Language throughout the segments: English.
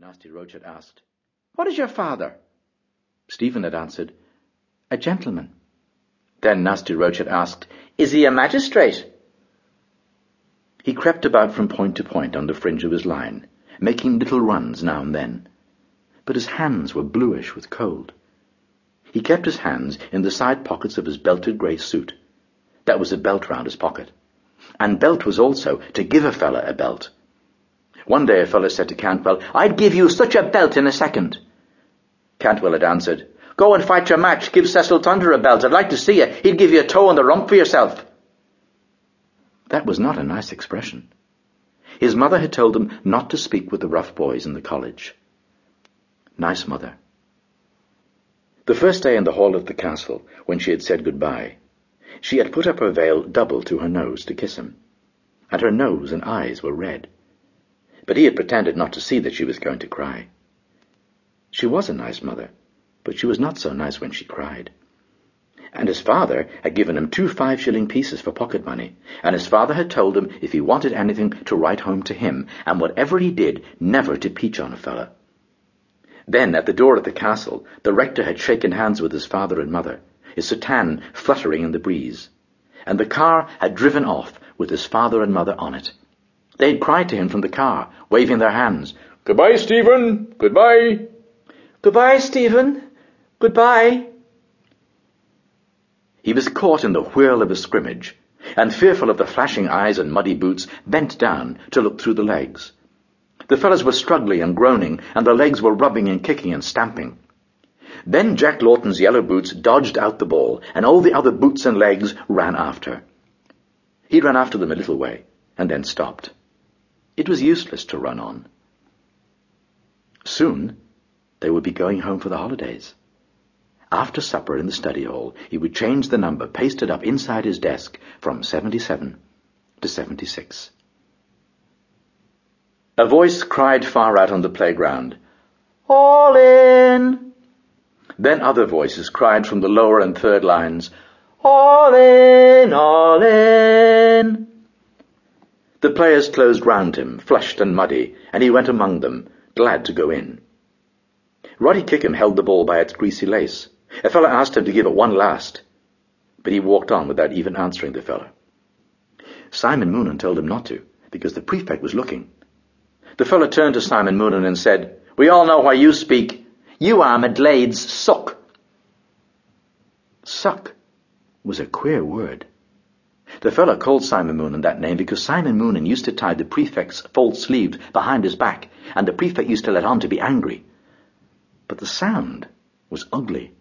Nasty Roche had asked, What is your father? Stephen had answered, A gentleman. Then Nasty Roche had asked, Is he a magistrate? He crept about from point to point on the fringe of his line, making little runs now and then. But his hands were bluish with cold. He kept his hands in the side pockets of his belted grey suit. That was a belt round his pocket. And belt was also to give a fella a belt. One day a fellow said to Cantwell, I'd give you such a belt in a second. Cantwell had answered, Go and fight your match, give Cecil Thunder a belt, I'd like to see you. He'd give you a toe on the rump for yourself. That was not a nice expression. His mother had told him not to speak with the rough boys in the college. Nice mother. The first day in the hall of the castle, when she had said goodbye, she had put up her veil double to her nose to kiss him, and her nose and eyes were red but he had pretended not to see that she was going to cry. She was a nice mother, but she was not so nice when she cried. And his father had given him two five-shilling pieces for pocket money, and his father had told him if he wanted anything to write home to him, and whatever he did, never to peach on a fellow. Then, at the door of the castle, the rector had shaken hands with his father and mother, his soutane fluttering in the breeze, and the car had driven off with his father and mother on it. They had cried to him from the car, waving their hands. Goodbye, Stephen. Goodbye. Goodbye, Stephen. Goodbye. He was caught in the whirl of a scrimmage, and fearful of the flashing eyes and muddy boots, bent down to look through the legs. The fellows were struggling and groaning, and the legs were rubbing and kicking and stamping. Then Jack Lawton's yellow boots dodged out the ball, and all the other boots and legs ran after. He ran after them a little way, and then stopped. It was useless to run on. Soon they would be going home for the holidays. After supper in the study hall, he would change the number pasted up inside his desk from 77 to 76. A voice cried far out on the playground, All in! Then other voices cried from the lower and third lines, All in, all in! The players closed round him, flushed and muddy, and he went among them, glad to go in. Roddy Kickham held the ball by its greasy lace. A fellow asked him to give it one last, but he walked on without even answering the fellow. Simon Moonan told him not to, because the prefect was looking. The fellow turned to Simon Moonan and said, We all know why you speak. You are McGlade's suck. Suck was a queer word. The fellow called Simon Moonan that name because Simon Moonan used to tie the prefect's false sleeves behind his back, and the prefect used to let on to be angry. But the sound was ugly.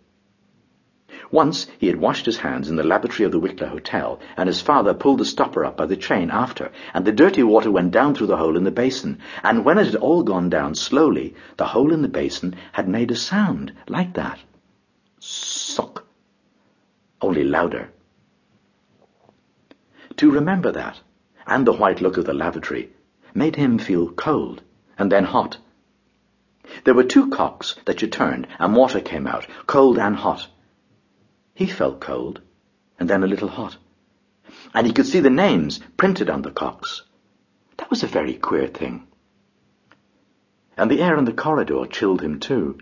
Once he had washed his hands in the lavatory of the Wicklow Hotel, and his father pulled the stopper up by the chain after, and the dirty water went down through the hole in the basin, and when it had all gone down slowly, the hole in the basin had made a sound like that. Suck. Only louder. To remember that, and the white look of the lavatory, made him feel cold, and then hot. There were two cocks that you turned, and water came out, cold and hot. He felt cold, and then a little hot. And he could see the names printed on the cocks. That was a very queer thing. And the air in the corridor chilled him too.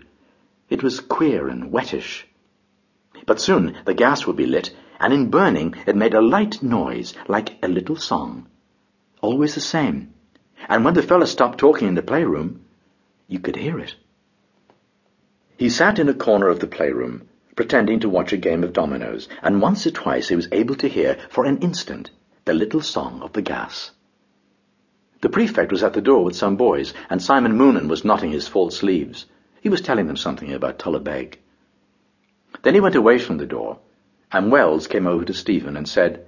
It was queer and wettish. But soon the gas would be lit, and in burning it made a light noise like a little song. Always the same. And when the fellow stopped talking in the playroom, you could hear it. He sat in a corner of the playroom, pretending to watch a game of dominoes, and once or twice he was able to hear, for an instant, the little song of the gas. The prefect was at the door with some boys, and Simon Moonan was knotting his false sleeves. He was telling them something about Tullabeg. Then he went away from the door and Wells came over to Stephen and said,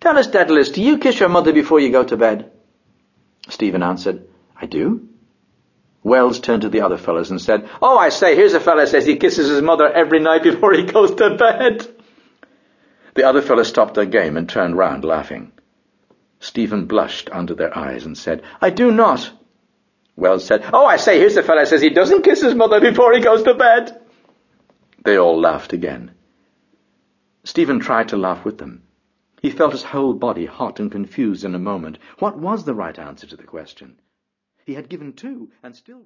Tell us, Dedalus, do you kiss your mother before you go to bed? Stephen answered, I do. Wells turned to the other fellows and said, Oh, I say, here's a fellow says he kisses his mother every night before he goes to bed. The other fellows stopped their game and turned round, laughing. Stephen blushed under their eyes and said, I do not. Wells said, Oh, I say, here's a fellow says he doesn't kiss his mother before he goes to bed. They all laughed again. Stephen tried to laugh with them. He felt his whole body hot and confused in a moment. What was the right answer to the question? He had given two, and still...